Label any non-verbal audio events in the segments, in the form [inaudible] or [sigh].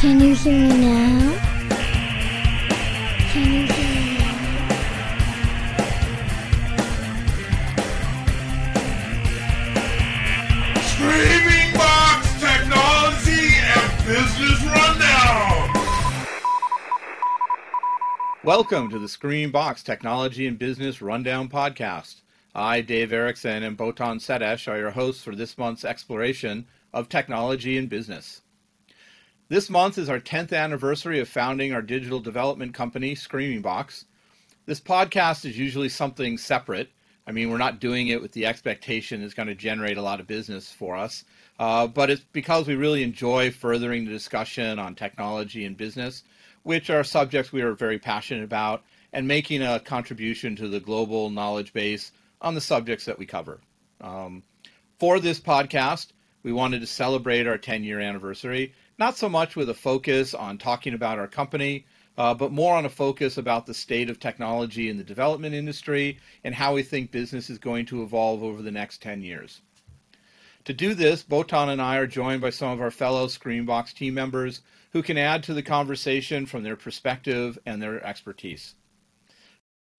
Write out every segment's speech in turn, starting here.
Can you hear me now? Welcome to the Screaming Box Technology and Business Rundown podcast. I, Dave Erickson, and Botond Seres are your hosts for this month's exploration of technology and business. This month is our 10th anniversary of founding our digital development company, Screaming Box. This podcast is usually something separate. I mean, we're not doing it with the expectation it's going to generate a lot of business for us, uh, but it's because we really enjoy furthering the discussion on technology and business, which are subjects we are very passionate about, and making a contribution to the global knowledge base on the subjects that we cover. Um, for this podcast, we wanted to celebrate our 10 year anniversary, not so much with a focus on talking about our company, uh, but more on a focus about the state of technology in the development industry and how we think business is going to evolve over the next 10 years. To do this, Botond and I are joined by some of our fellow Screaming Box team members who can add to the conversation from their perspective and their expertise.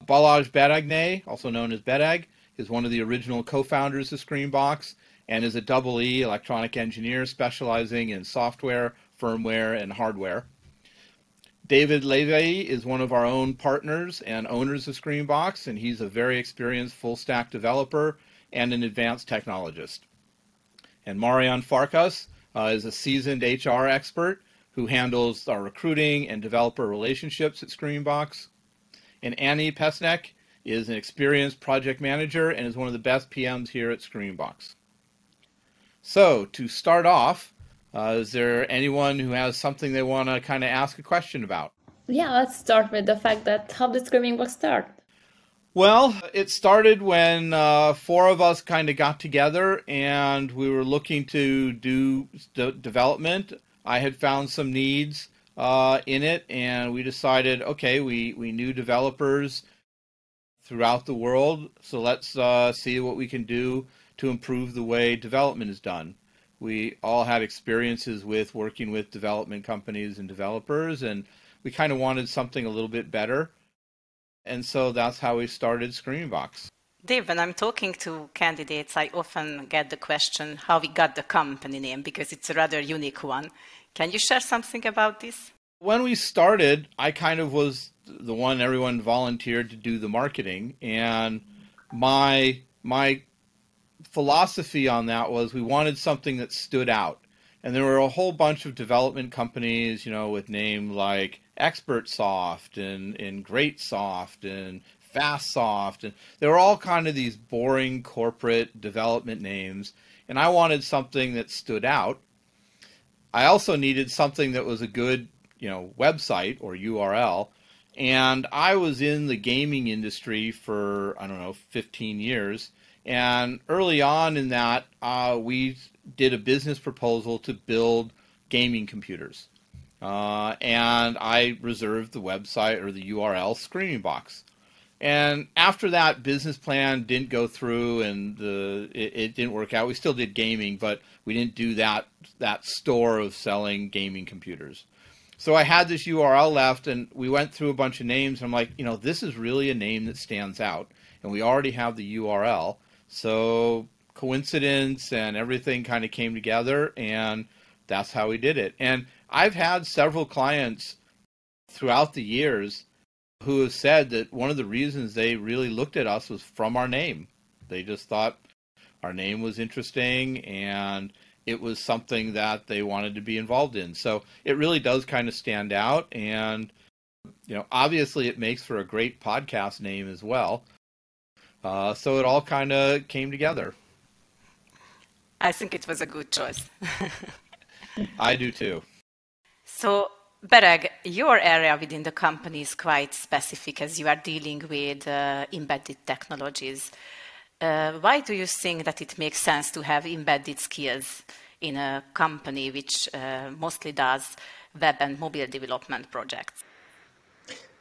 Balaj Badagne, also known as Bedag, is one of the original co-founders of Screaming Box and is a double E electronic engineer specializing in software, firmware, and hardware. David Levy is one of our own partners and owners of Screaming Box, and he's a very experienced full stack developer and an advanced technologist. And Marian Farkas uh, is a seasoned HR expert who handles our recruiting and developer relationships at Screaming Box. And Annie Pesnek is an experienced project manager and is one of the best PMs here at Screaming Box. So, to start off, uh, is there anyone who has something they want to kind of ask a question about? Yeah, let's start with the fact that how did Screaming Box start? Well, it started when uh, four of us kind of got together and we were looking to do d- development. I had found some needs uh, in it, and we decided, okay, we, we knew developers throughout the world, so let's uh, see what we can do to improve the way development is done. We all had experiences with working with development companies and developers, and we kind of wanted something a little bit better. And so that's how we started Screaming Box. Dave, when I'm talking to candidates, I often get the question how we got the company name because it's a rather unique one. Can you share something about this? When we started, I kind of was the one everyone volunteered to do the marketing, and my my philosophy on that was we wanted something that stood out. And there were a whole bunch of development companies, you know, with names like ExpertSoft and, and GreatSoft and FastSoft. And they were all kind of these boring corporate development names. And I wanted something that stood out. I also needed something that was a good, you know, website or URL. And I was in the gaming industry for, I don't know, 15 years. And early on in that, uh, we did a business proposal to build gaming computers. Uh, and I reserved the website or the URL Screaming Box. And after that business plan didn't go through and the it, it, didn't work out. We still did gaming, but we didn't do that that store of selling gaming computers. So I had this URL left, and we went through a bunch of names. I'm like, you know, this is really a name that stands out, and we already have the URL. So coincidence and everything kind of came together, and that's how we did it. And I've had several clients throughout the years who have said that one of the reasons they really looked at us was from our name. They just thought our name was interesting and it was something that they wanted to be involved in. So it really does kind of stand out. And, you know, obviously it makes for a great podcast name as well. Uh, so it all kind of came together. I think it was a good choice. [laughs] I do too. So, Bereg, your area within the company is quite specific as you are dealing with uh, embedded technologies. Uh, why do you think that it makes sense to have embedded skills in a company which uh, mostly does web and mobile development projects?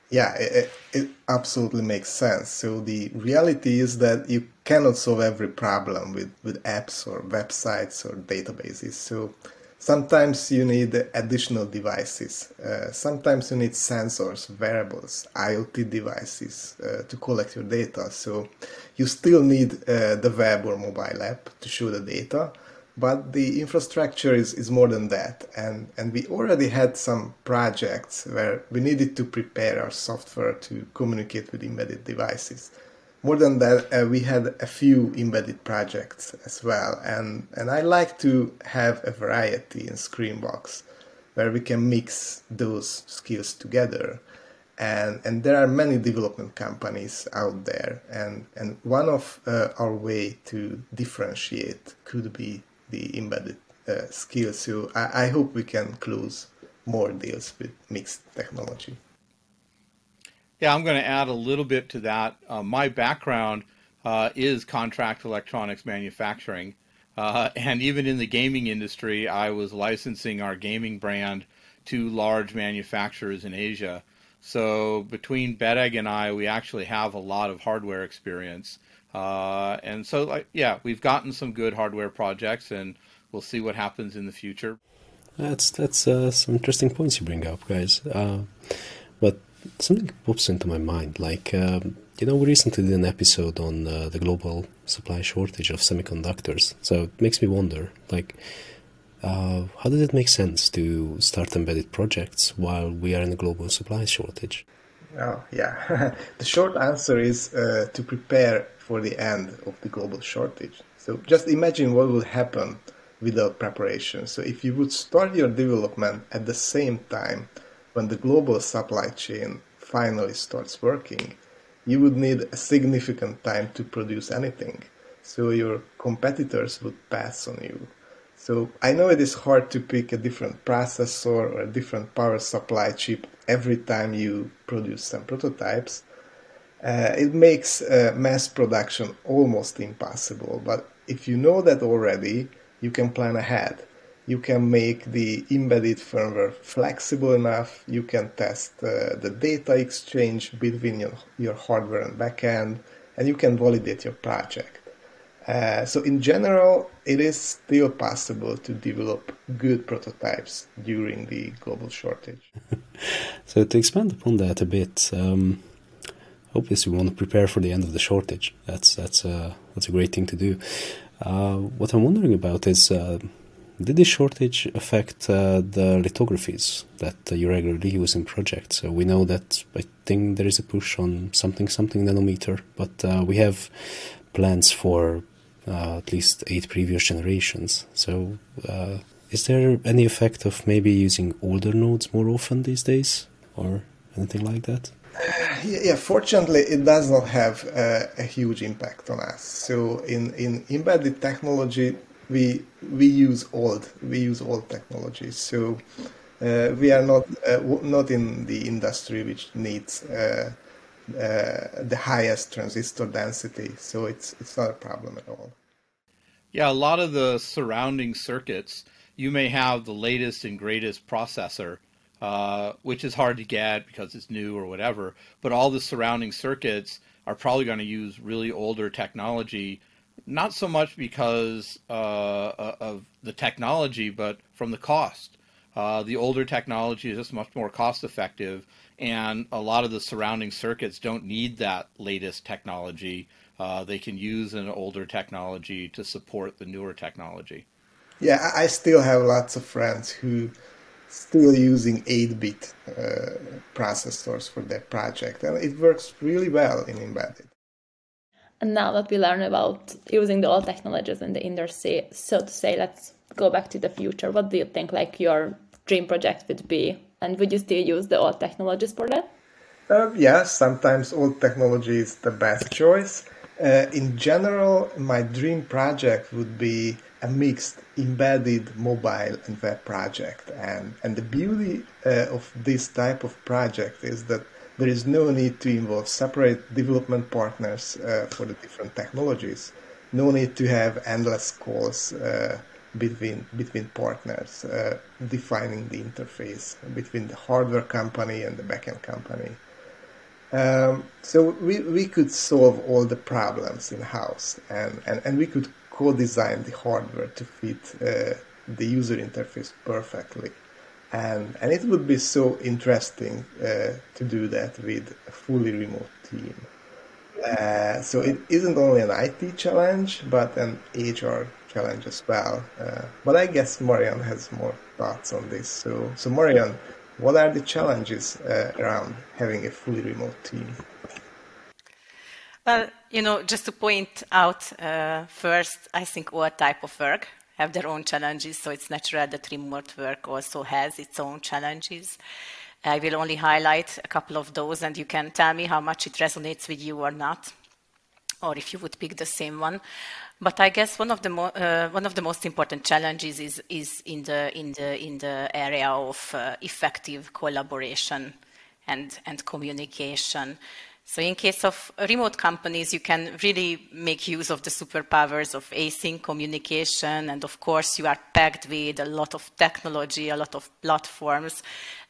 Yeah, it, it, absolutely makes sense. So the reality is that you cannot solve every problem with, with apps or websites or databases. So sometimes you need additional devices. Uh, sometimes you need sensors, wearables, IoT devices uh, to collect your data. So you still need uh, the web or mobile app to show the data but the infrastructure is, is more than that and and we already had some projects where we needed to prepare our software to communicate with embedded devices more than that uh, we had a few embedded projects as well and and i like to have a variety in Screaming Box where we can mix those skills together and and there are many development companies out there and and one of uh, our way to differentiate could be the embedded uh, skills. So I, I hope we can close more deals with mixed technology. Yeah, I'm going to add a little bit to that. Uh, my background uh, is contract electronics manufacturing. Uh, and even in the gaming industry, I was licensing our gaming brand to large manufacturers in Asia. So between BEDEG and I, we actually have a lot of hardware experience. Uh, and so, like, yeah, we've gotten some good hardware projects, and we'll see what happens in the future. That's that's uh, some interesting points you bring up, guys. Uh, but something pops into my mind, like um, you know, we recently did an episode on uh, the global supply shortage of semiconductors. So it makes me wonder, like, uh, how does it make sense to start embedded projects while we are in a global supply shortage? Oh yeah, [laughs] the short answer is uh, to prepare for the end of the global shortage. So just imagine what would happen without preparation. So if you would start your development at the same time when the global supply chain finally starts working, you would need a significant time to produce anything. So your competitors would pass on you. So I know it is hard to pick a different processor or a different power supply chip every time you produce some prototypes, uh, it makes uh, mass production almost impossible. But if you know that already, you can plan ahead. You can make the embedded firmware flexible enough. You can test uh, the data exchange between your, your hardware and backend, and you can validate your project. Uh, so in general, it is still possible to develop good prototypes during the global shortage. [laughs] so to expand upon that a bit, um, obviously we want to prepare for the end of the shortage. That's that's a that's a great thing to do. Uh, what I'm wondering about is. Uh, did this shortage affect uh, the lithographies that uh, you regularly use in projects? So we know that I think there is a push on something something nanometer, but uh, we have plans for uh, at least eight previous generations. So uh, is there any effect of maybe using older nodes more often these days, or anything like that? yeah, fortunately, it does not have uh, a huge impact on us. So in, in embedded technology, we we use old we use old technologies. So uh, we are not uh, not in the industry which needs uh, uh, the highest transistor density. So it's it's not a problem at all. Yeah, a lot of the surrounding circuits, you may have the latest and greatest processor uh, which is hard to get because it's new or whatever. But all the surrounding circuits are probably going to use really older technology, not so much because uh, of the technology, but from the cost. Uh, the older technology is just much more cost effective, and a lot of the surrounding circuits don't need that latest technology. Uh, they can use an older technology to support the newer technology. Yeah, I still have lots of friends who still using 8-bit uh, processors for that project and it works really well in embedded. And now that we learn about using the old technologies in the industry, so to say, let's go back to the future. What do you think like your dream project would be? And would you still use the old technologies for that? Uh, yes, sometimes old technology is the best choice. Uh, in general, my dream project would be a mixed embedded mobile and web project. And, and the beauty uh, of this type of project is that there is no need to involve separate development partners uh, for the different technologies. No need to have endless calls uh, between between partners, uh, defining the interface between the hardware company and the backend company. Um, so we, we could solve all the problems in house and, and, and we could co-design the hardware to fit uh, the user interface perfectly. And, and it would be so interesting uh, to do that with a fully remote team. Uh, so it isn't only an IT challenge, but an HR challenge as well. Uh, but I guess Marian has more thoughts on this. So, so Marian, what are the challenges uh, around having a fully remote team? Well, you know, just to point out uh, first, I think what type of work have their own challenges, so it's natural that remote work also has its own challenges. I will only highlight a couple of those, and you can tell me how much it resonates with you or not, or if you would pick the same one. But I guess one of the uh, one of the most important challenges is is in the in the in the area of uh, effective collaboration and and communication. So in case of remote companies, you can really make use of the superpowers of async communication. And of course, you are packed with a lot of technology, a lot of platforms.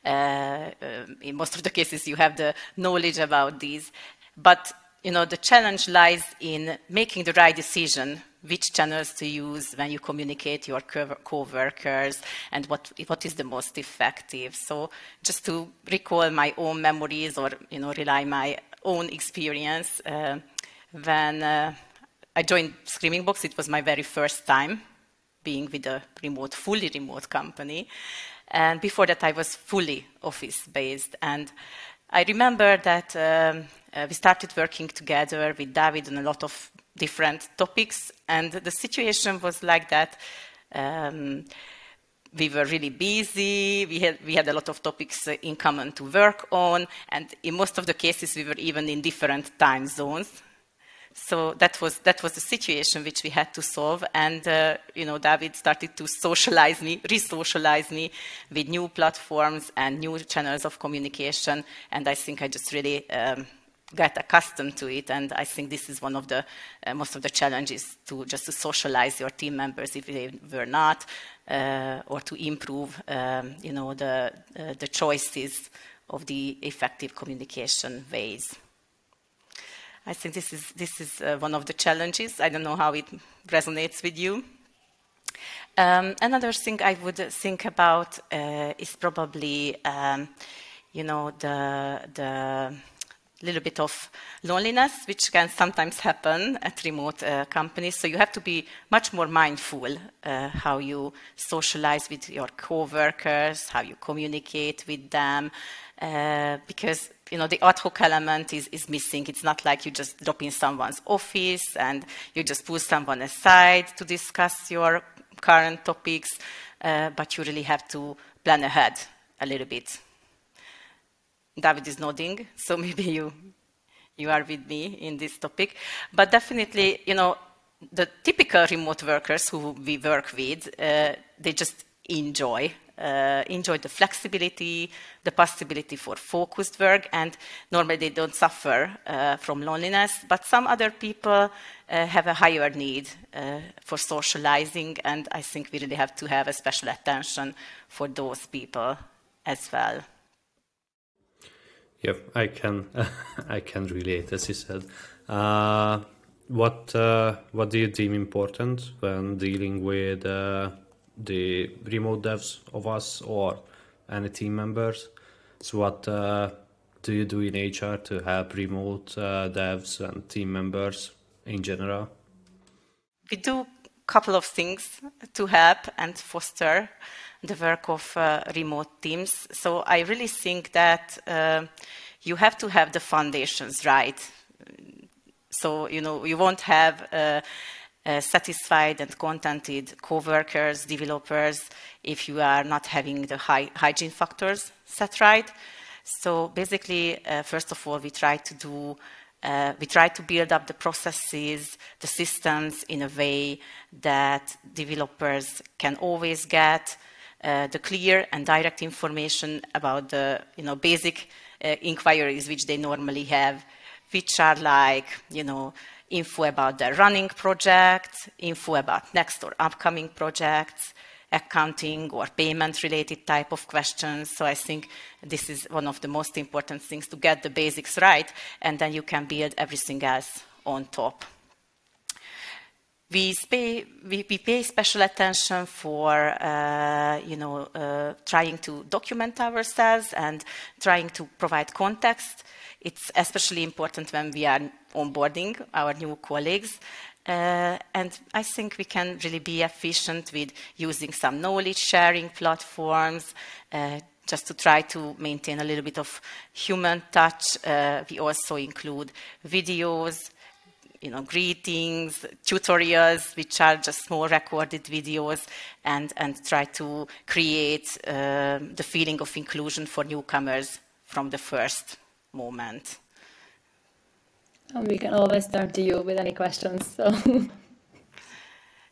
Uh, uh, in most of the cases, you have the knowledge about these. But you know, the challenge lies in making the right decision which channels to use when you communicate your co-workers and what, what is the most effective. So just to recall my own memories or, you know, rely my own experience. Uh, when uh, I joined Screaming Box, it was my very first time being with a remote, fully remote company. And before that, I was fully office based. And I remember that um, uh, we started working together with David on a lot of different topics. And the situation was like that. Um, we were really busy. We had, we had a lot of topics in common to work on. And in most of the cases, we were even in different time zones. So that was, that was the situation which we had to solve. And, uh, you know, David started to socialize me, re-socialize me with new platforms and new channels of communication. And I think I just really um, get accustomed to it. And I think this is one of the uh, most of the challenges to just to socialize your team members if they were not, uh, or to improve, um, you know, the, uh, the choices of the effective communication ways. I think this is, this is uh, one of the challenges. I don't know how it resonates with you. Um, another thing I would think about uh, is probably, um, you know, the, the little bit of loneliness, which can sometimes happen at remote uh, companies. So you have to be much more mindful uh, how you socialize with your coworkers, how you communicate with them, uh, because you know the ad hoc element is, is missing. It's not like you just drop in someone's office and you just pull someone aside to discuss your current topics, uh, but you really have to plan ahead a little bit. David is nodding, so [laughs] maybe you you are with me in this topic. But definitely, you know, the typical remote workers who we work with, uh, they just enjoy uh, enjoy the flexibility, the possibility for focused work, and normally they don't suffer uh, from loneliness. But some other people uh, have a higher need uh, for socializing, and I think we really have to have a special attention for those people as well. Yep, I can [laughs] I can relate, as you said. Uh, what uh, what do you deem important when dealing with uh, the remote devs of us or any team members? So what uh, do you do in HR to help remote uh, devs and team members in general? We do a couple of things to help and foster the work of uh, remote teams. So I really think that uh, you have to have the foundations right. So, you know, you won't have uh, uh, satisfied and contented co-workers, developers, if you are not having the high hygiene factors set right. So basically, uh, first of all, we try to do uh, we try to build up the processes, the systems in a way that developers can always get uh, the clear and direct information about the you know, basic uh, inquiries which they normally have, which are like, you know, info about their running project, info about next or upcoming projects, accounting or payment related type of questions. So I think this is one of the most important things to get the basics right, and then you can build everything else on top. We pay, we, we pay special attention for, uh, you know, uh, trying to document ourselves and trying to provide context. It's especially important when we are onboarding our new colleagues. Uh, and I think we can really be efficient with using some knowledge sharing platforms, uh, just to try to maintain a little bit of human touch. Uh, we also include videos, you know, greetings, tutorials, which are just small recorded videos, and, and try to create uh, the feeling of inclusion for newcomers from the first moment. And we can always turn to you with any questions. So. [laughs]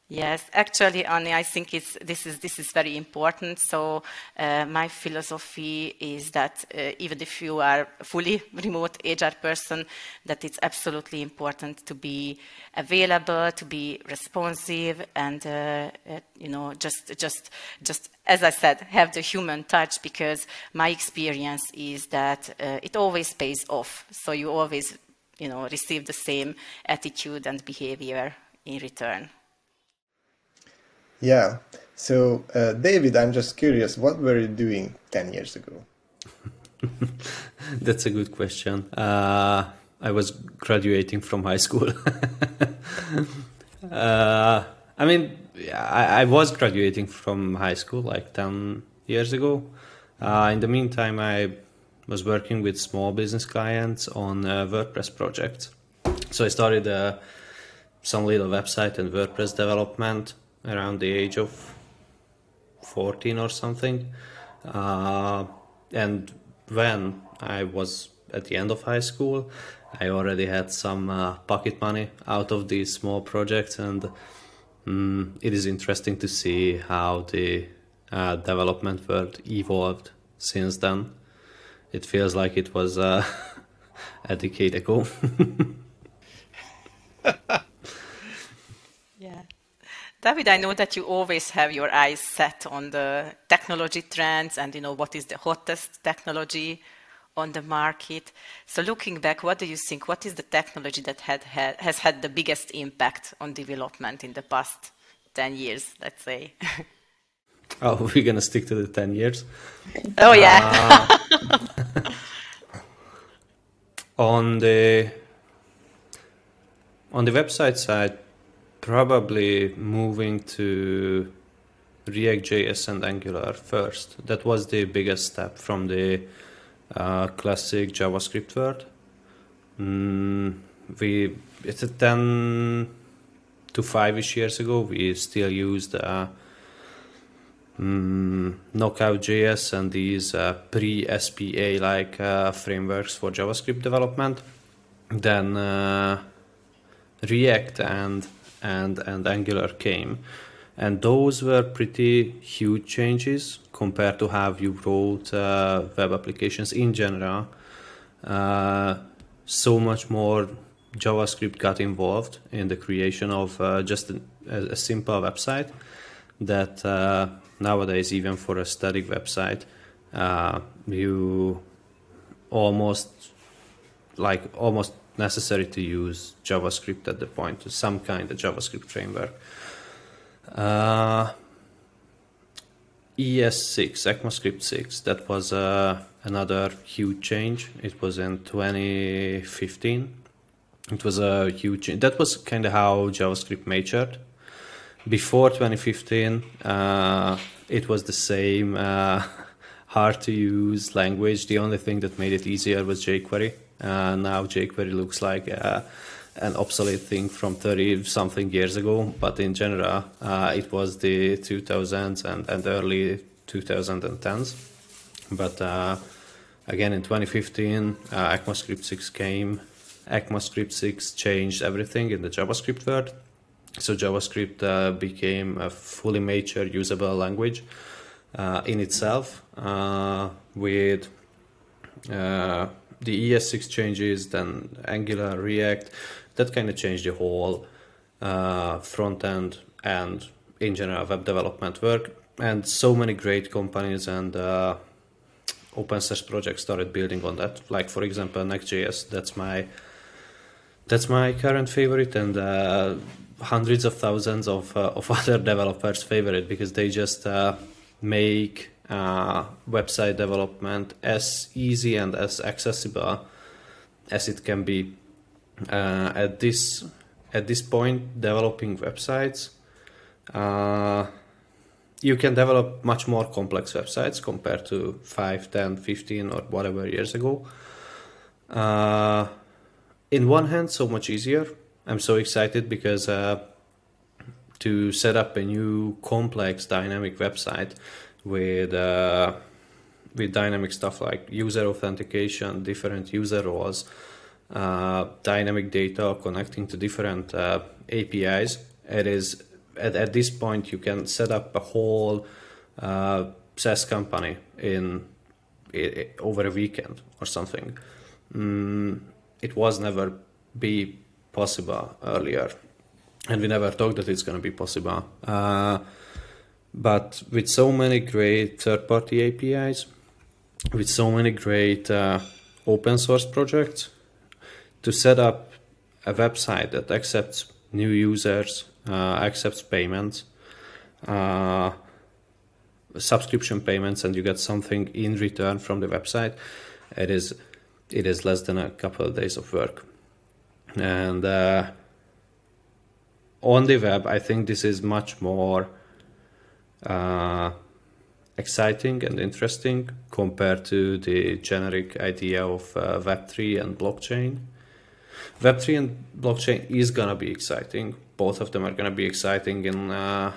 Yes, actually, Annie, I think this, is, this is very important. So uh, my philosophy is that uh, even if you are a fully [laughs] remote HR person, that it's absolutely important to be available, to be responsive, and uh, uh you know, just, just, just as I said, have the human touch. Because my experience is that uh, it always pays off. So you always, you know, receive the same attitude and behavior in return. Yeah. So, uh, David, I'm just curious, what were you doing 10 years ago? [laughs] That's a good question. Uh, I was graduating from high school. [laughs] uh, I mean, I, I, was graduating from high school like 10 years ago. Uh, in the meantime, I was working with small business clients on WordPress projects. So I started uh, some little website and WordPress development around the age of 14 or something. Uh, and when I was at the end of high school, I already had some uh, pocket money out of these small projects, and um, it is interesting to see how the uh, development world evolved since then. It feels like it was uh, [laughs] a decade ago. [laughs] David, I know that you always have your eyes set on the technology trends and you know what is the hottest technology on the market. So looking back, what do you think? What is the technology that had, had, has had the biggest impact on development in the past 10 years, let's say? [laughs] oh, we're going to stick to the 10 years. Oh, yeah. Uh, [laughs] on the on the website side, probably moving to React.js and Angular first. That was the biggest step from the uh, classic JavaScript world. Mm, we it's a 10 to 5ish years ago we still used uh, mm, Knockout.js and these uh, pre-SPA like uh, frameworks for JavaScript development. Then uh, React and and, and Angular came. And those were pretty huge changes compared to how you wrote uh, web applications in general. Uh, so much more JavaScript got involved in the creation of uh, just a, a, simple website that uh, nowadays, even for a static website, uh, you almost like almost necessary to use JavaScript at the point, to some kind of JavaScript framework. Uh, ES6, ECMAScript 6, that was uh, another huge change. It was in 2015. It was a huge. That was kind of how JavaScript matured. Before 2015, uh, it was the same uh, [laughs] hard to use language. The only thing that made it easier was jQuery. Uh, now jQuery looks like uh, an obsolete thing from 30 something years ago, but in general, uh, it was the 2000s and, and early 2010s. But uh, again, in 2015, uh, ECMAScript 6 came. ECMAScript 6 changed everything in the JavaScript world. So JavaScript uh, became a fully mature, usable language uh, in itself with the ES6 changes, then Angular, React, that kind of changed the whole uh, front end and in general web development work. and so many great companies and uh, open source projects started building on that. Like for example, Next.js. That's my that's my current favorite, and uh, hundreds of thousands of uh, of [laughs] other developers favorite because they just uh, make uh, website development as easy and as accessible as it can be. Uh, at this at this point, developing websites, uh, you can develop much more complex websites compared to 5, 10, 15 or whatever years ago. Uh, in one hand, so much easier. I'm so excited because uh, to set up a new complex dynamic website with uh, with dynamic stuff like user authentication, different user roles, uh, dynamic data connecting to different uh, APIs. It is at, at this point you can set up a whole uh, SaaS company in, over a weekend or something. Mm, it was never be possible earlier, and we never thought that it's going to be possible. But with so many great third-party APIs, with so many great uh, open source projects, to set up a website that accepts new users, uh, accepts payments, uh, subscription payments, and you get something in return from the website, it is it is less than a couple of days of work. And uh, on the web, I think this is much more uh, exciting and interesting compared to the generic idea of uh, Web3 and blockchain. Web3 and blockchain is gonna be exciting. Both of them are gonna be exciting in uh,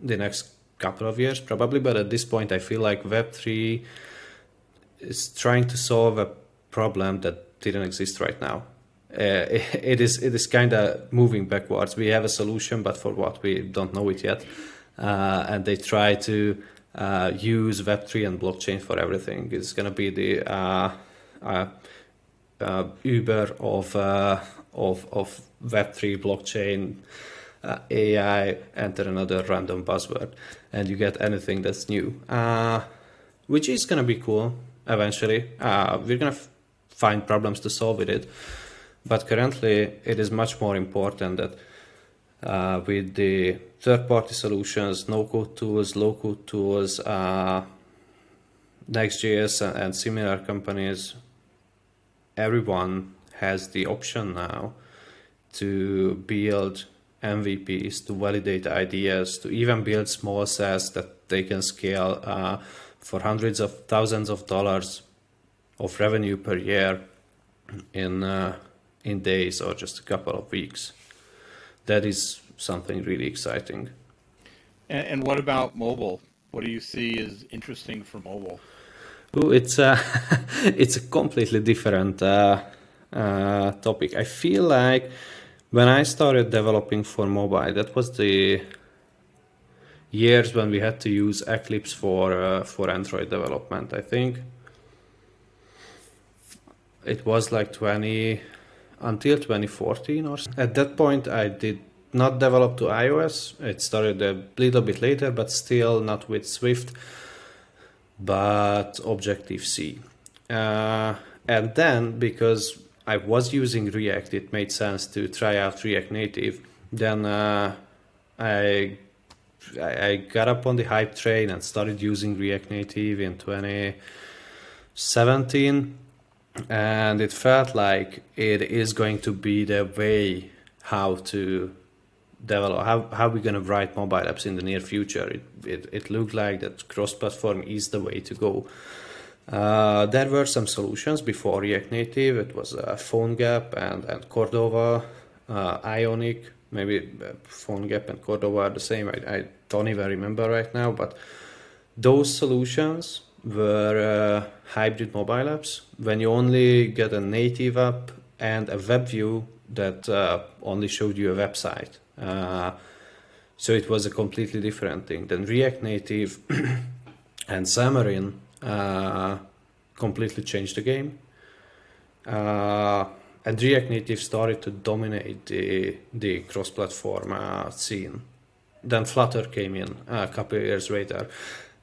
the next couple of years, probably. But at this point, I feel like Web3 is trying to solve a problem that didn't exist right now. Uh, [laughs] it is it is kind of moving backwards. We have a solution, but for what we don't know it yet. Uh, and they try to uh, use Web3 and blockchain for everything. It's going to be the uh, uh, uh, Uber of of of Web3 blockchain. AI enter another random buzzword, and you get anything that's new, which is going to be cool eventually. we're going to f- find problems to solve with it, but currently it is much more important that uh, with the third-party solutions, no-code tools, low-code tools, uh, Next.js and, similar companies, everyone has the option now to build MVPs, to validate ideas, to even build small SaaS that they can scale uh, for hundreds of thousands of dollars of revenue per year in uh, in days or just a couple of weeks. That is something really exciting. And, and what about mobile? What do you see as interesting for mobile? Ooh, it's a [laughs] it's a completely different uh, uh, topic. I feel like when I started developing for mobile, that was the years when we had to use Eclipse for uh, for Android development. I think it was like 20 until 2014 or so. at that point I did not develop to iOS. It started a little bit later, but still not with Swift, but Objective C. Uh, and then because I was using React, it made sense to try out React Native. Then uh, I I got up on the hype train and started using React Native in 2017 and it felt like it is going to be the way how to develop how, how we're going to write mobile apps in the near future. It, it, it looked like that cross-platform is the way to go. Uh, there were some solutions before react native. It was uh, PhoneGap and, and cordova uh, ionic. Maybe uh, PhoneGap and cordova are the same. I, I don't even remember right now but those solutions were uh, hybrid mobile apps when you only get a native app and a web view that uh, only showed you a website uh, so it was a completely different thing. Then React Native [clears throat] and Xamarin uh, completely changed the game. Uh, and React Native started to dominate the, the cross-platform uh, scene. then Flutter came in a couple of years later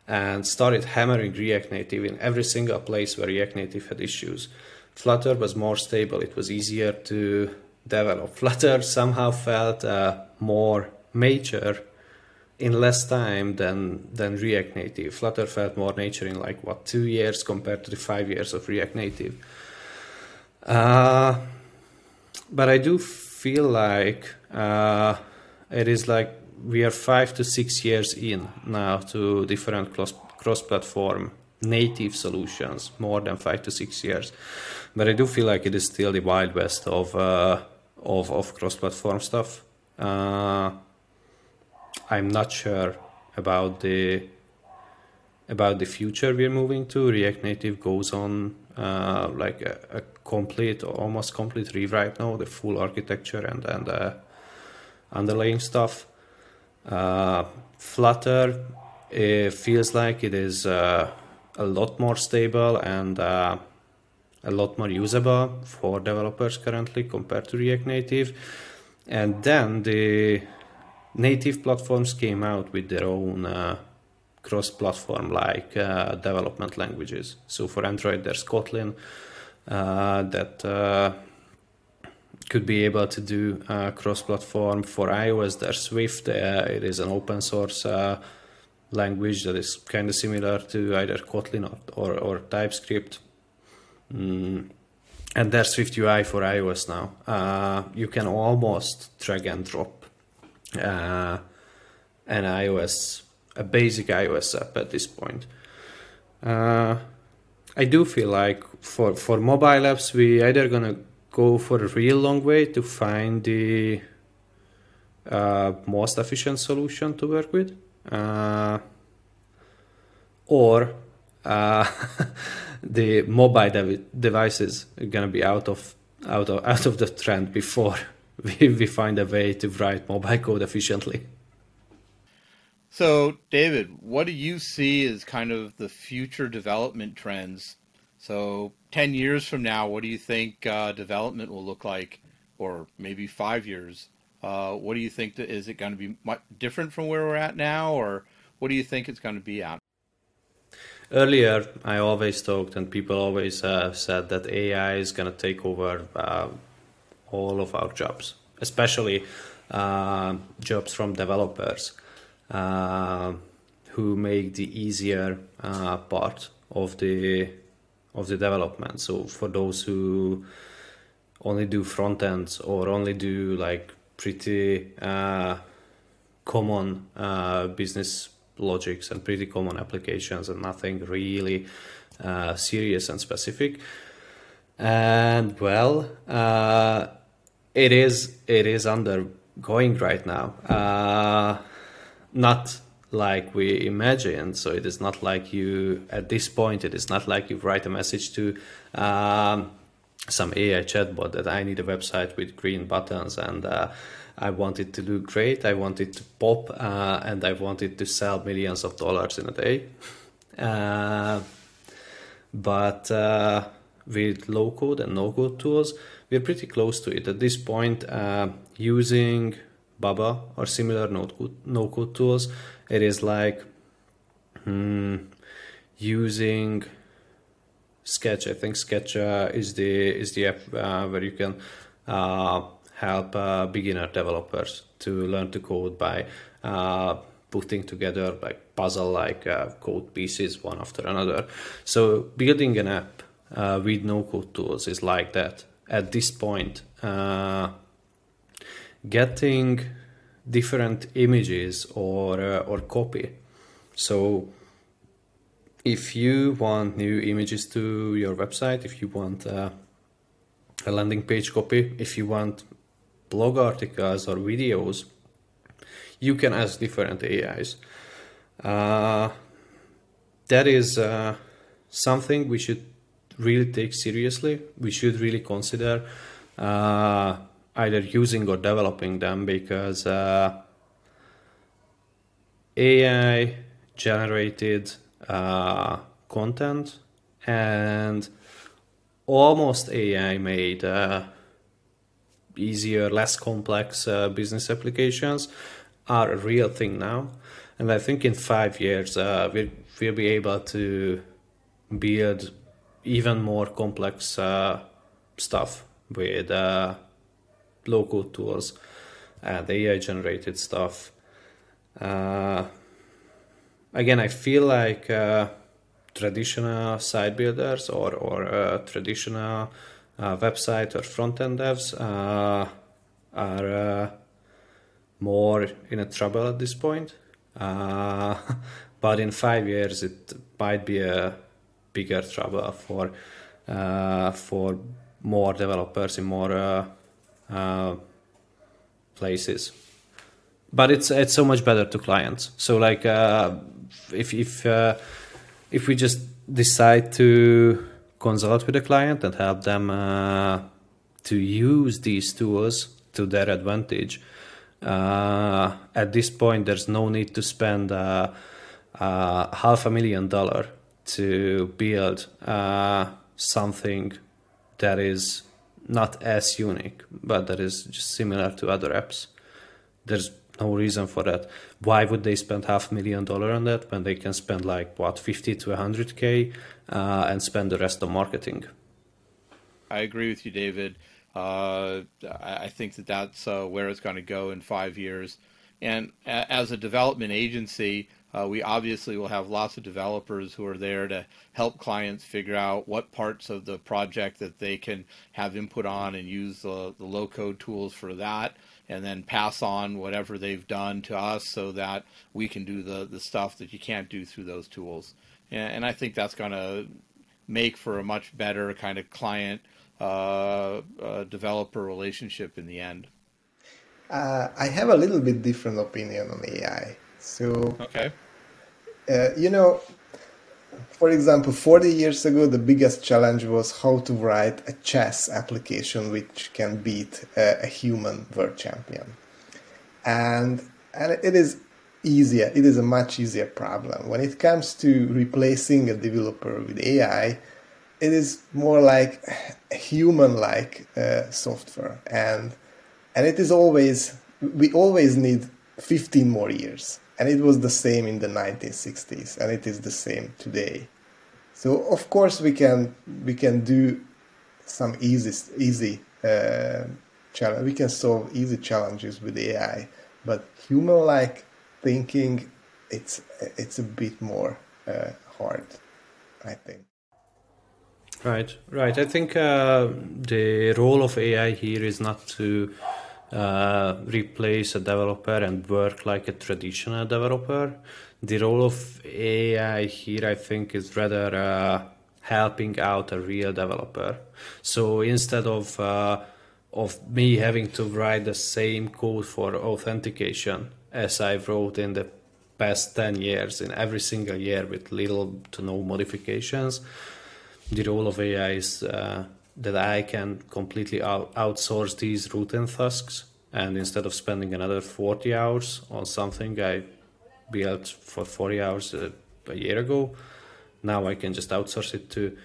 and started hammering React Native in every single place where React Native had issues. Flutter was more stable, it was easier to develop. [laughs] Flutter somehow felt uh, more mature in less time than than React Native. Flutter felt more nature in like what two years compared to the five years of React Native. Uh, but I do feel like uh, it is like we are five to six years in now to different cross cross platform native solutions, more than five to six years. But I do feel like it is still the wild west of uh, of, of cross platform stuff. Uh, I'm not sure about the about the future we're moving to. React Native goes on uh, like a, a, complete, almost complete rewrite now, the full architecture and and uh, underlying stuff. Uh, Flutter feels like it is uh, a lot more stable and uh, a lot more usable for developers currently compared to React Native. And then the native platforms came out with their own uh, cross-platform like uh, development languages. So for Android, there's Kotlin uh, that uh, could be able to do uh, cross-platform. For iOS, there's Swift. Uh, it is an open source language that is kind of similar to either Kotlin or, or, or TypeScript. Mm. And there's Swift UI for iOS now. you can almost drag and drop uh, an iOS, a basic iOS app at this point. Uh, I do feel like for for mobile apps, we either gonna go for a real long way to find the uh, most efficient solution to work with, uh, or uh, [laughs] the mobile dev- devices are gonna be out of out of out of the trend before [laughs] we, we find a way to write mobile code efficiently. So, David, what do you see as kind of the future development trends? So, 10 years from now, what do you think uh, development will look like? Or maybe five years? Uh, what do you think? That, is it going to be different from where we're at now? Or what do you think it's going to be at? Earlier, I always talked, and people always uh, said that AI is going to take over uh, all of our jobs, especially uh, jobs from developers uh, who make the easier part of the of the development. So for those who only do front ends or only do like pretty uh, common uh, business logics and pretty common applications and nothing really uh, serious and specific. And well, it is it is undergoing right now. Uh, not like we imagined. So it is not like you at this point. It is not like you write a message to um, some AI chatbot that I need a website with green buttons and. Uh, I want it to do great. I want it to pop, uh, and I want it to sell millions of dollars in a day. [laughs] Uh, but uh, with low code and no code tools, we're pretty close to it at this point. Uh, using Bubble or similar no code tools, it is like hmm, using Sketch. I think Sketch uh, is the is the app uh, where you can uh, help uh, beginner developers to learn to code by uh, putting together like puzzle like code pieces one after another. So building an app with no code tools is like that at this point uh, getting different images or uh, or copy so if you want new images to your website if you want uh, a landing page copy if you want blog articles or videos you can ask different ais uh, that is uh, something we should really take seriously. We should really consider uh, either using or developing them because uh, AI generated uh, content and almost AI made uh, easier, less complex uh, business applications are a real thing now, and I think in five years uh, we'll, we'll be able to build even more complex uh, stuff with uh, local tools and AI generated stuff. Uh, again, I feel like uh, traditional site builders or, or uh, traditional uh, website or front end devs uh, are uh, more in a trouble at this point. [laughs] but in five years, it might be a bigger trouble for for more developers in more places. But it's it's so much better to clients. So like uh, if if uh, if we just decide to consult with a client and help them uh, to use these tools to their advantage uh, at this point there's no need to spend uh, uh, half a million dollar to build something that is not as unique, but that is just similar to other apps. There's no reason for that. Why would they spend half a million dollar on that when they can spend like what 50 to 100k uh, and spend the rest on marketing? I agree with you, David. Uh, I think that that's uh, where it's going to go in five years. And as a development agency, uh, we obviously will have lots of developers who are there to help clients figure out what parts of the project that they can have input on and use the, the low code tools for that and then pass on whatever they've done to us so that we can do the, the stuff that you can't do through those tools. And, and I think that's going to make for a much better kind of client uh, uh, developer relationship in the end. Uh, I have a little bit different opinion on AI. So, okay. Uh, you know, for example, 40 years ago, the biggest challenge was how to write a chess application which can beat a, a human world champion. And, and it is easier, it is a much easier problem. When it comes to replacing a developer with AI, it is more like human like uh, software. And, and it is always, we always need 15 more years and it was the same in the 1960s and it is the same today. So of course we can we can do some easy easy uh, challenge we can solve easy challenges with ai but human like thinking it's it's a bit more uh, hard i think. Right right. I think uh, the role of ai here is not to uh, replace a developer and work like a traditional developer. The role of AI here, I think, is rather uh, helping out a real developer. So instead of uh, of me having to write the same code for authentication as I wrote in the past 10 years in every single year with little to no modifications, the role of AI is uh, that I can completely out- outsource these routine tasks. And instead of spending another 40 hours on something I built for 40 hours a, a year ago, now I can just outsource it to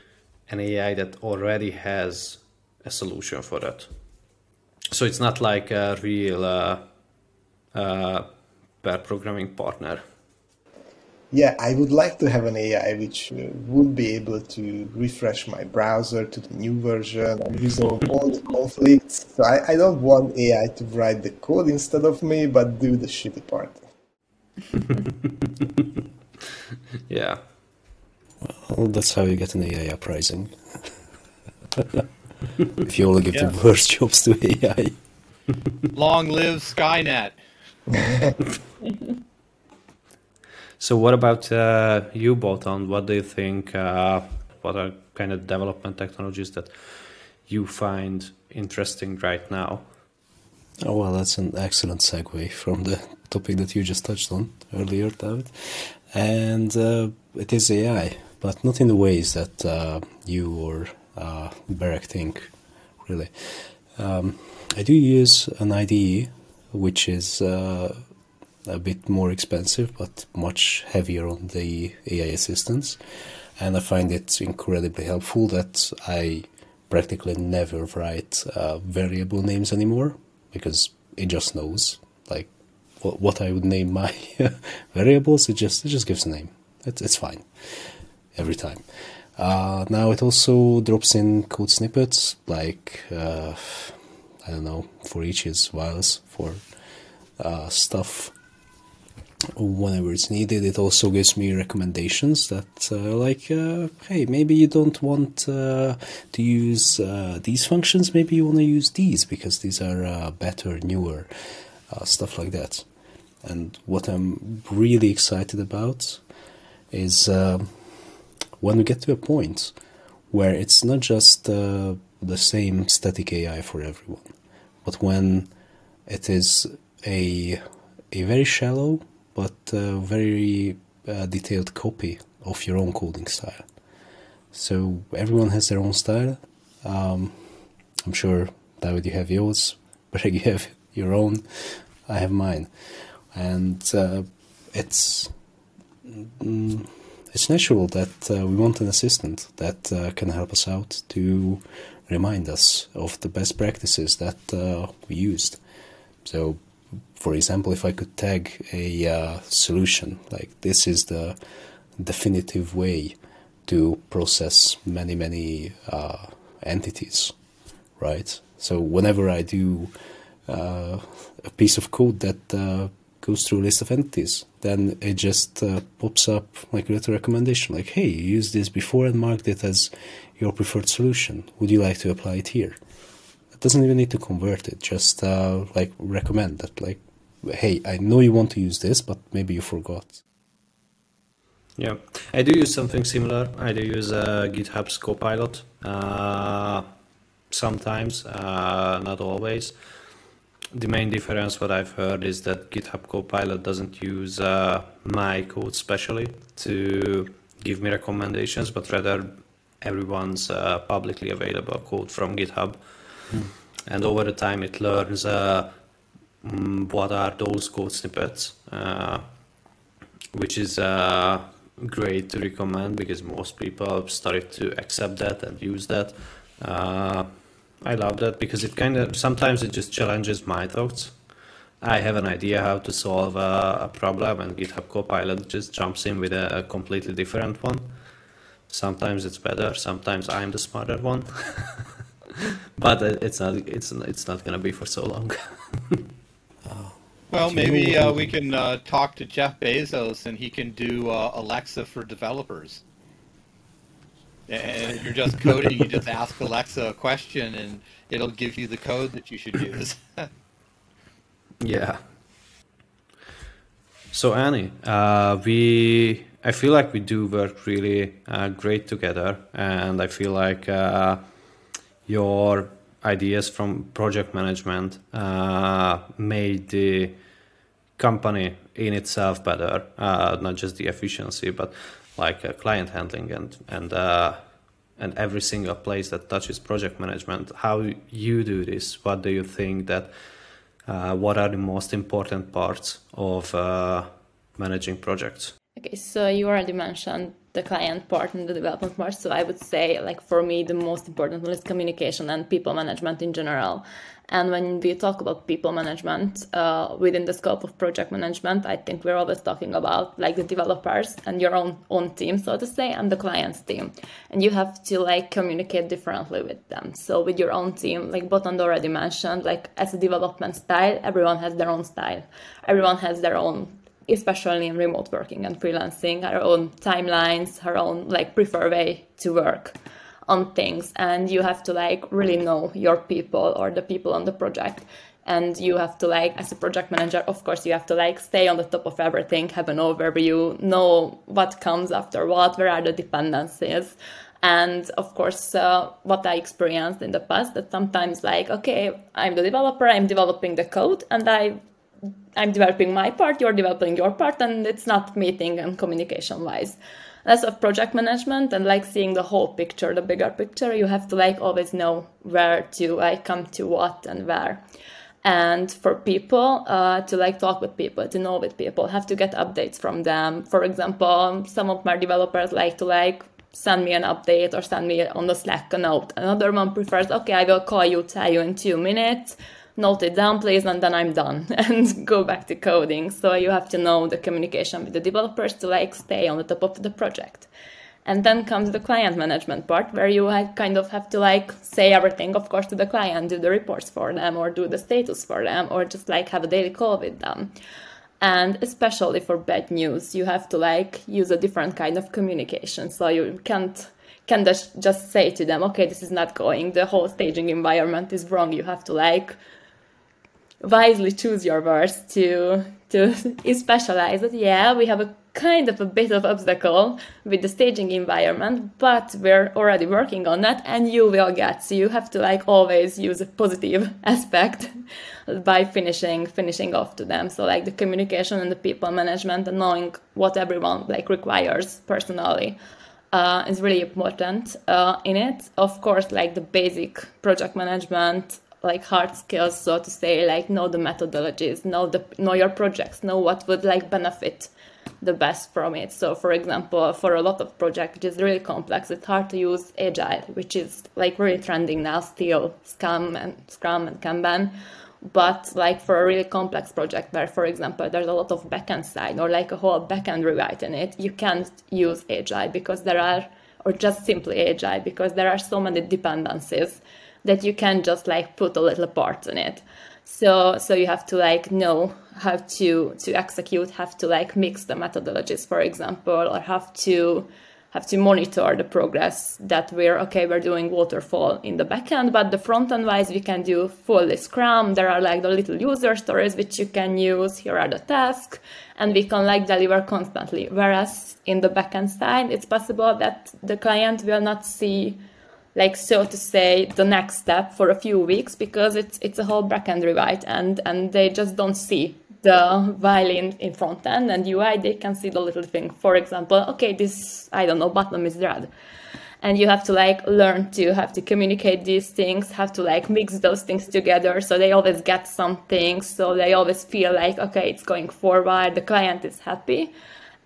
an AI that already has a solution for that. So it's not like a real uh, uh, pair programming partner yeah, I would like to have an AI which uh, would be able to refresh my browser to the new version and resolve [laughs] all the conflicts. So I, I don't want AI to write the code instead of me, but do the shitty part. [laughs] yeah. Well, that's how you get an AI uprising. [laughs] if you only give yeah. the worst jobs to AI. Long live Skynet. So, what about uh, you, Botond? What do you think? Uh, what are kind of development technologies that you find interesting right now? Oh, well, that's an excellent segue from the topic that you just touched on earlier, David. And uh, it is AI, but not in the ways that uh, you or uh, Berek think, really. Um, I do use an IDE, which is uh, a bit more expensive but much heavier on the AI assistance. And I find it incredibly helpful that I practically never write uh, variable names anymore because it just knows like what, what I would name my [laughs] variables. It just it just gives a name. It's it's fine every time. Uh, now it also drops in code snippets like uh, I don't know for each is wireless for uh, stuff whenever it's needed. It also gives me recommendations that, uh, like, uh, hey, maybe you don't want uh, to use uh, these functions, maybe you want to use these because these are uh, better, newer, uh, stuff like that. And what I'm really excited about is when we get to a point where it's not just the same static AI for everyone, but when it is a a very shallow but uh, very uh, detailed copy of your own coding style. So everyone has their own style. Um, I'm sure David, you have yours, [laughs] Greg, you have your own. I have mine, and uh, it's mm, it's natural that uh, we want an assistant that uh, can help us out to remind us of the best practices that uh, we used. So for example, if I could tag a uh, solution like this is the definitive way to process many many uh, entities, right? So whenever I do uh, a piece of code that uh, goes through a list of entities, then it just uh, pops up like a little recommendation, like, "Hey, you used this before and marked it as your preferred solution. Would you like to apply it here?" Doesn't even need to convert it; just uh, like recommend that, like hey, I know you want to use this, but maybe you forgot. Yeah, I do use something similar. I do use uh, GitHub's Copilot uh, sometimes, uh, not always. The main difference, what I've heard, is that GitHub Copilot doesn't use uh, my code specially to give me recommendations, but rather everyone's uh, publicly available code from GitHub. And over the time, it learns uh, Mm, what are those code snippets, uh, which is uh, great to recommend because most people started to accept that and use that. Uh, I love that because it kind of sometimes it just challenges my thoughts. I have an idea how to solve a, problem, and GitHub Copilot just jumps in with a, completely different one. Sometimes it's better. Sometimes I'm the smarter one, [laughs] [laughs] but it's not. It's it's not gonna be for so long. [laughs] Well, maybe uh, we can uh, talk to Jeff Bezos and he can do uh, Alexa for developers. And you're just coding, you just ask Alexa a question and it'll give you the code that you should use. [laughs] yeah. So Annie, uh, we I feel like we do work really uh, great together, and I feel like uh, your ideas from project management made the company in itself better, uh, not just the efficiency, but like uh, client handling and and uh, and every single place that touches project management. How you do this? What do you think that? Uh, what are the most important parts of uh, managing projects? Okay, so you already mentioned the client part and the development part. So I would say, like for me, the most important one is communication and people management in general. And when we talk about people management uh, within the scope of project management, I think we're always talking about like the developers and your own own team, so to say, and the client's team. And you have to like communicate differently with them. So with your own team, like Botond already mentioned, like as a development style, everyone has their own style. Everyone has their own especially in remote working and freelancing, our own timelines, our own like preferred way to work on things. And you have to like really know your people or the people on the project. And you have to like as a project manager of course you have to like stay on the top of everything have an overview know what comes after what where are the dependencies. And of course uh, what i experienced in the past that sometimes like okay i'm the developer i'm developing the code and i i'm developing my part you're developing your part and it's not meeting and communication wise. As of project management and like seeing the whole picture the bigger picture. You have to like always know where to like come to what and where. And for people uh, to like talk with people to know with people have to get updates from them. For example some of my developers like to like send me an update or send me on the slack a note. Another one prefers okay i will call you tell you in two minutes note it down, please, and then I'm done [laughs] and go back to coding. So you have to know the communication with the developers to like stay on the top of the project. And then comes the client management part where you kind of have to like say everything, of course, to the client, do the reports for them or do the status for them or just like have a daily call with them. And especially for bad news, you have to like use a different kind of communication. So you can't can just, just say to them, okay, this is not going, the whole staging environment is wrong. You have to like wisely choose your words to to [laughs] specialize it. Yeah, we have a kind of a bit of obstacle with the staging environment, but we're already working on that and you will get. So you have to like always use a positive [laughs] aspect [laughs] by finishing finishing off to them. So like the communication and the people management and knowing what everyone like requires personally. Uh, is really important uh, in it. Of course, like the basic project management, like hard skills, so to say, like know the methodologies, know the know your projects, know what would like benefit the best from it. So, for example, for a lot of projects, which is really complex, it's hard to use Agile, which is like really trending now, still Scrum and Scrum and Kanban. But like for a really complex project where, for example, there's a lot of backend side or like a whole backend rewrite in it, you can't use Agile because there are, or just simply Agile because there are so many dependencies that you can just like put a little part in it. So so you have to like know how to to execute, have to like mix the methodologies, for example, or have to have to monitor the progress that we're okay we're doing waterfall in the backend but the front end wise we can do fully scrum. There are like the little user stories which you can use. Here are the tasks and we can like deliver constantly. Whereas in the backend side it's possible that the client will not see like so to say the next step for a few weeks because it's it's a whole backend rewrite and and they just don't see the violin in front end and UI they can see the little thing. For example okay this I don't know bottom is red. And you have to like learn to have to communicate these things have to like mix those things together. So they always get something so they always feel like okay it's going forward. The client is happy.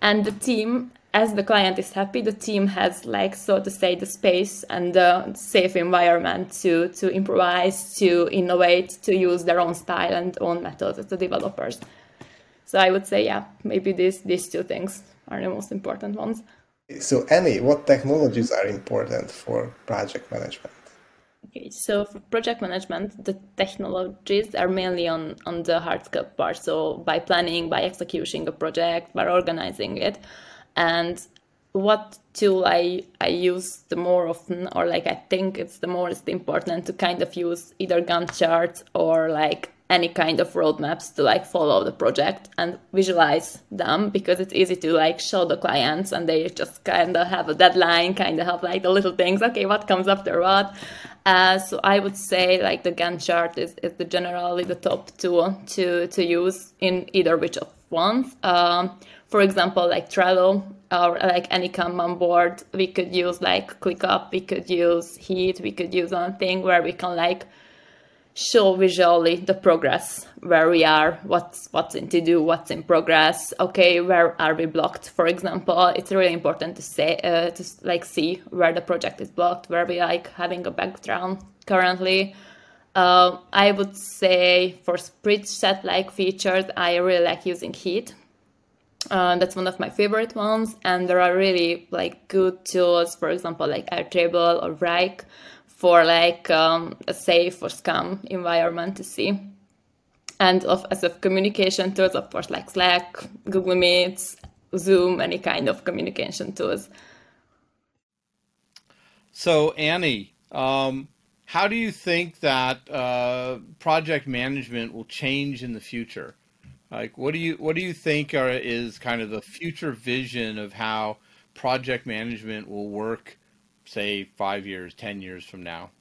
And the team as the client is happy, the team has like so to say the space and the safe environment to to improvise, to innovate, to use their own style and own methods as the developers. So I would say, yeah, maybe these these two things are the most important ones. So Annie, what technologies are important for project management? Okay, so for project management, the technologies are mainly on, on the hard skill part. So by planning, by executing a project, by organizing it and what tool I, I use the more often or like I think it's the most important to kind of use either Gantt charts or like any kind of roadmaps to like follow the project and visualize them because it's easy to like show the clients and they just kind of have a deadline, kind of have like the little things, okay, what comes after what. Uh, so I would say like the Gantt chart is, is the generally the top tool to, to use in either which of ones. Um, for example, like Trello or like any Kanban board, we could use like ClickUp, we could use Heat, we could use anything where we can like show visually the progress where we are what's what's in to do what's in progress okay where are we blocked? For example it's really important to say uh, to like see where the project is blocked where we like having a background currently. Uh, i would say for sprint set like features i really like using heat uh, that's one of my favorite ones and there are really like good tools for example like airtable or Wrike for like um, a safe or Scrum environment to see. And of, as of communication tools of course like slack google meets zoom any kind of communication tools. So annie um, how do you think that uh, project management will change in the future like, what do you what do you think are, is kind of the future vision of how project management will work, say five years, ten years from now?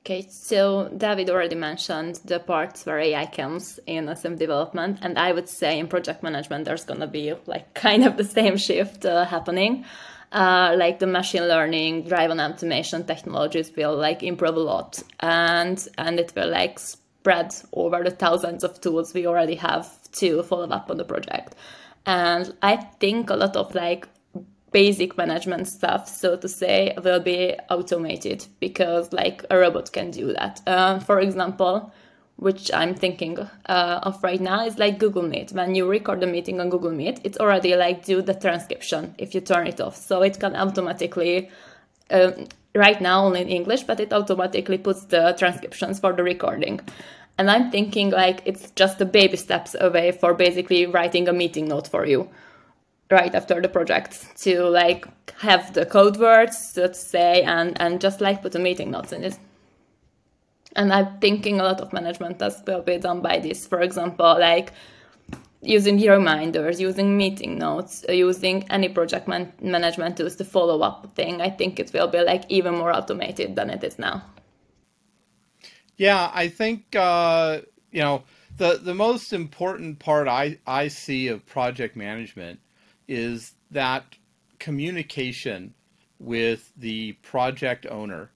Okay, so David already mentioned the parts where AI comes in SM development, and I would say in project management there's gonna be like kind of the same shift uh, happening. Uh, like the machine learning drive driven automation technologies will like improve a lot, and and it will like spread over the thousands of tools we already have to follow up on the project. And I think a lot of like basic management stuff, so to say, will be automated because like a robot can do that. Uh, for example, which I'm thinking uh, of right now, is like Google Meet. When you record a meeting on Google Meet, it's already like do the transcription if you turn it off. So it can automatically, uh, right now only in English, but it automatically puts the transcriptions for the recording. And I'm thinking like it's just the baby steps away for basically writing a meeting note for you right after the project to like have the code words to say and and just like put the meeting notes in it. And i'm thinking a lot of management tasks will be done by this. For example like using reminders using meeting notes using any project man- management tools to follow up thing i think it will be like even more automated than it is now yeah i think uh, you know the the most important part i i see of project management is that communication with the project owner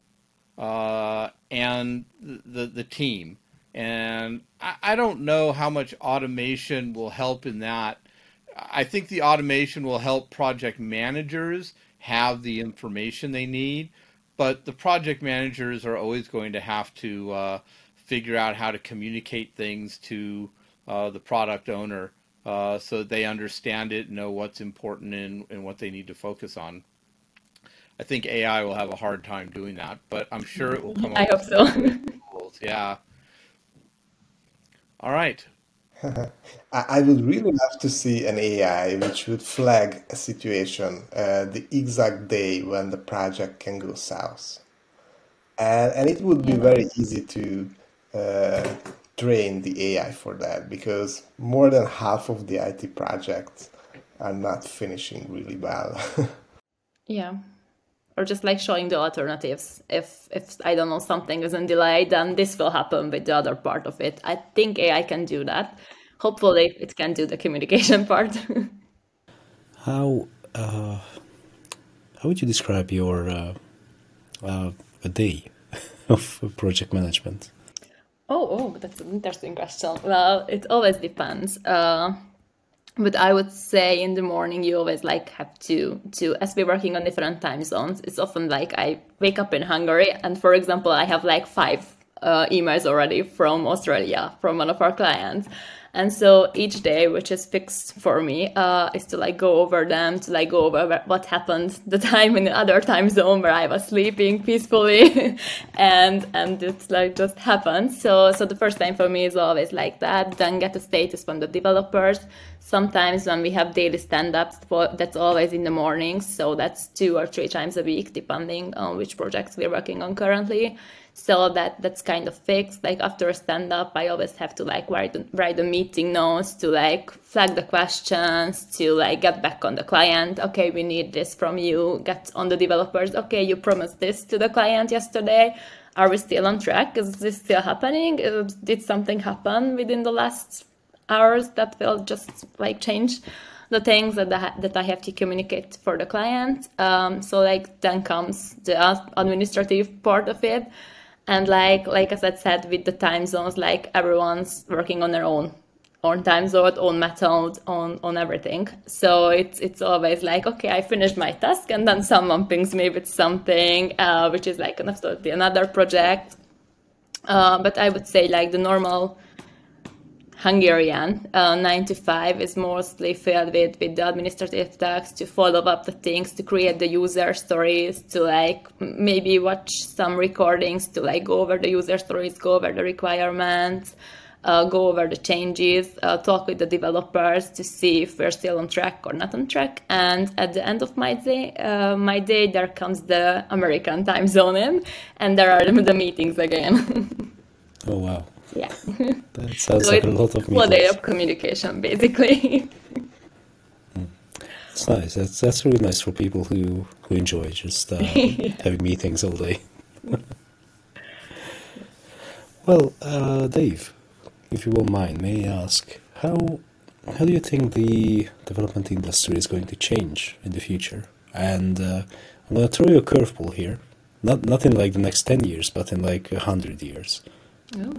uh, and the, the team. And I, I don't know how much automation will help in that. I think the automation will help project managers have the information they need, but the project managers are always going to have to uh, figure out how to communicate things to uh, the product owner uh, so they understand it, know what's important and, and what they need to focus on. I think AI will have a hard time doing that, but I'm sure it will come. I hope so. Yeah. All right. [laughs] I would really love to see an AI which would flag a situation uh, the exact day when the project can go south. And, and it would be very easy to uh, train the AI for that because more than half of the IT projects are not finishing really well. [laughs] yeah. Or just like showing the alternatives. If if I don't know something is in delay, then this will happen with the other part of it. I think AI can do that. Hopefully, it can do the communication [laughs] part. how uh, how would you describe your uh, uh, a day [laughs] of project management? Oh, oh, that's an interesting question. Well, it always depends. But I would say in the morning you always like have to to as we're working on different time zones. It's often like I wake up in Hungary, and for example, I have like five uh, emails already from Australia from one of our clients, and so each day, which is fixed for me, uh, is to like go over them, to like go over what happened the time in the other time zone where I was sleeping peacefully, [laughs] and and it's like just happened. So so the first time for me is always like that. Then get a status from the developers. Sometimes when we have daily stand-ups, that's always in the mornings. So that's two or three times a week, depending on which projects we're working on currently so that that's kind of fixed. Like after a stand up i always have to like write write the meeting notes to like flag the questions to like get back on the client. Okay we need this from you. Get on the developers. Okay you promised this to the client yesterday. Are we still on track? Is this still happening? Did something happen within the last hours that will just like change the things that I, that I have to communicate for the client. Um, so like then comes the administrative part of it, and like like as I said with the time zones, like everyone's working on their own own time zone, own method, on on everything. So it's it's always like okay, I finished my task, and then someone pings me with something, uh, which is like an another project. Uh, but I would say like the normal Hungarian uh, 95 is mostly filled with, with the administrative tasks to follow up the things, to create the user stories, to like maybe watch some recordings, to like go over the user stories, go over the requirements, uh, go over the changes, uh, talk with the developers to see if we're still on track or not on track. And at the end of my day, uh, my day there comes the American time zone in, and there are [laughs] the meetings again. [laughs] oh wow! Yeah. [laughs] That sounds so like a lot of meetings. of communication, basically. [laughs] It's nice. That's that's really nice for people who who enjoy just uh, [laughs] having meetings all day. well, uh, Dave, if you won't mind, may I ask how how do you think the development industry is going to change in the future? And uh, I'm going to throw you a curveball here. Not not in like the next ten years, but in like a hundred years. Oh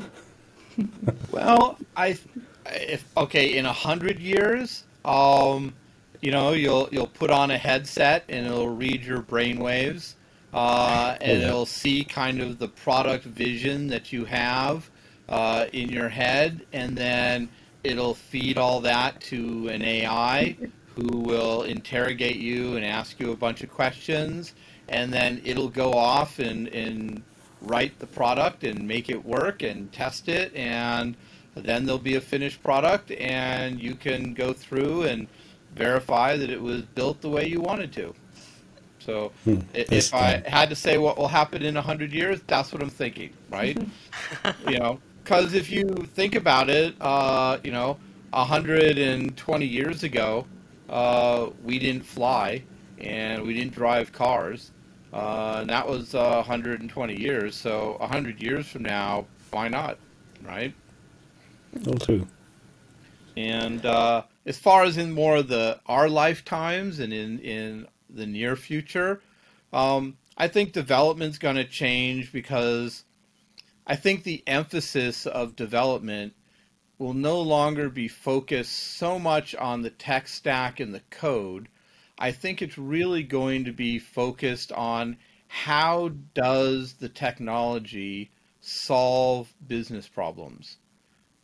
well, I, if okay, in a hundred years, um, you know, you'll you'll put on a headset and it'll read your brainwaves, uh, and it'll see kind of the product vision that you have uh, in your head, and then it'll feed all that to an AI who will interrogate you and ask you a bunch of questions, and then it'll go off and, and write the product and make it work and test it, and then there'll be a finished product, and you can go through and verify that it was built the way you wanted to. So Hmm, if I the- had to say what will happen in 100 years, that's what I'm thinking, right? [laughs] you know, because if you think about it, uh, you know, 120 years ago, uh, we didn't fly and we didn't drive cars. Uh, and that was uh, 120 years. So 100 years from now, why not, right? All true. And uh, as far as in more of the our lifetimes and in in the near future, um, I think development's going to change because I think the emphasis of development will no longer be focused so much on the tech stack and the code. I think it's really going to be focused on how does the technology solve business problems.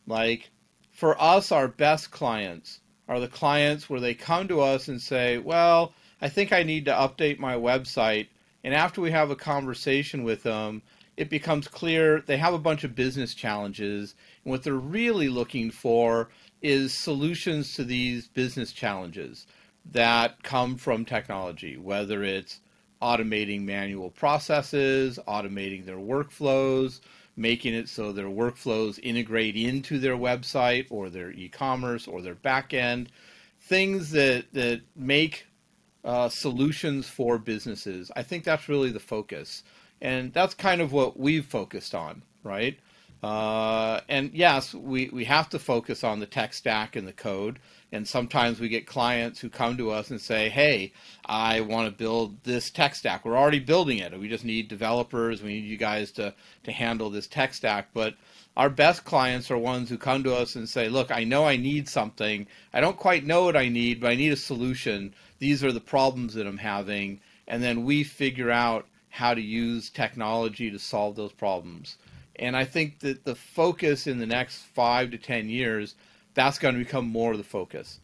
Like for us, our best clients are the clients where they come to us and say, Well, I think I need to update my website. And after we have a conversation with them, it becomes clear they have a bunch of business challenges. And what they're really looking for is solutions to these business challenges that come from technology, whether it's automating manual processes, automating their workflows, making it so their workflows integrate into their website or their e-commerce or their backend, things that that make uh, solutions for businesses. I think that's really the focus, and that's kind of what we've focused on, right? Uh, and yes, we, we have to focus on the tech stack and the code. And sometimes we get clients who come to us and say, hey, I want to build this tech stack. We're already building it. We just need developers. We need you guys to, to handle this tech stack. But our best clients are ones who come to us and say, look, I know I need something. I don't quite know what I need, but I need a solution. These are the problems that I'm having. And then we figure out how to use technology to solve those problems. And I think that the focus in the next five to 10 years, that's going to become more of the focus.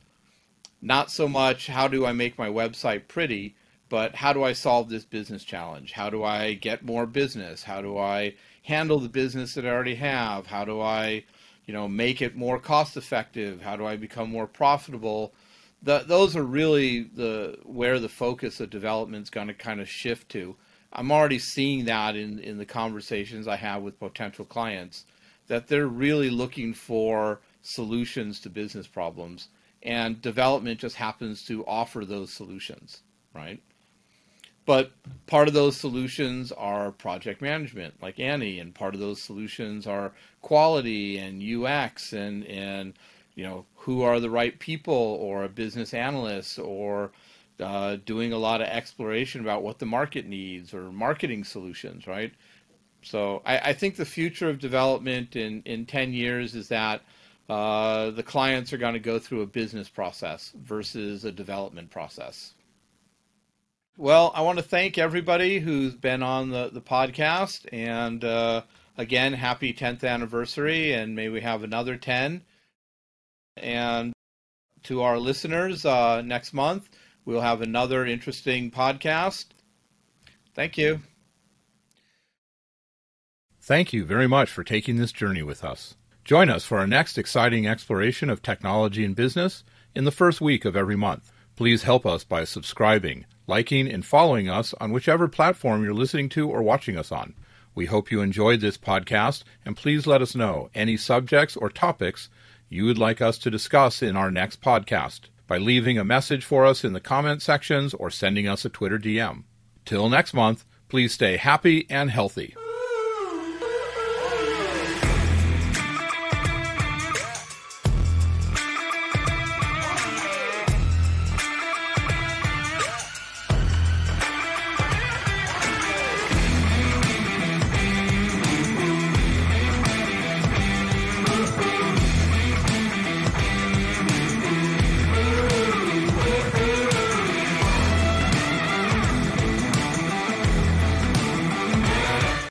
Not so much how do I make my website pretty, but how do I solve this business challenge? How do I get more business? How do I handle the business that I already have? How do I, you know, make it more cost effective? How do I become more profitable? The, those are really the where the focus of development is going to kind of shift to. I'm already seeing that in, in the conversations I have with potential clients that they're really looking for solutions to business problems and development just happens to offer those solutions, right? But part of those solutions are project management, like Annie, and part of those solutions are quality and UX and and you know who are the right people or a business analyst or uh, doing a lot of exploration about what the market needs or marketing solutions, right? So I, I think the future of development in, in 10 years is that uh, the clients are going to go through a business process versus a development process. Well, I want to thank everybody who's been on the, the podcast. And uh, again, happy 10th anniversary, and may we have another 10. And to our listeners, uh, next month, we'll have another interesting podcast. Thank you. Thank you very much for taking this journey with us. Join us for our next exciting exploration of technology and business in the first week of every month. Please help us by subscribing, liking, and following us on whichever platform you're listening to or watching us on. We hope you enjoyed this podcast, and please let us know any subjects or topics you would like us to discuss in our next podcast by leaving a message for us in the comment sections or sending us a Twitter DM. Till next month, please stay happy and healthy.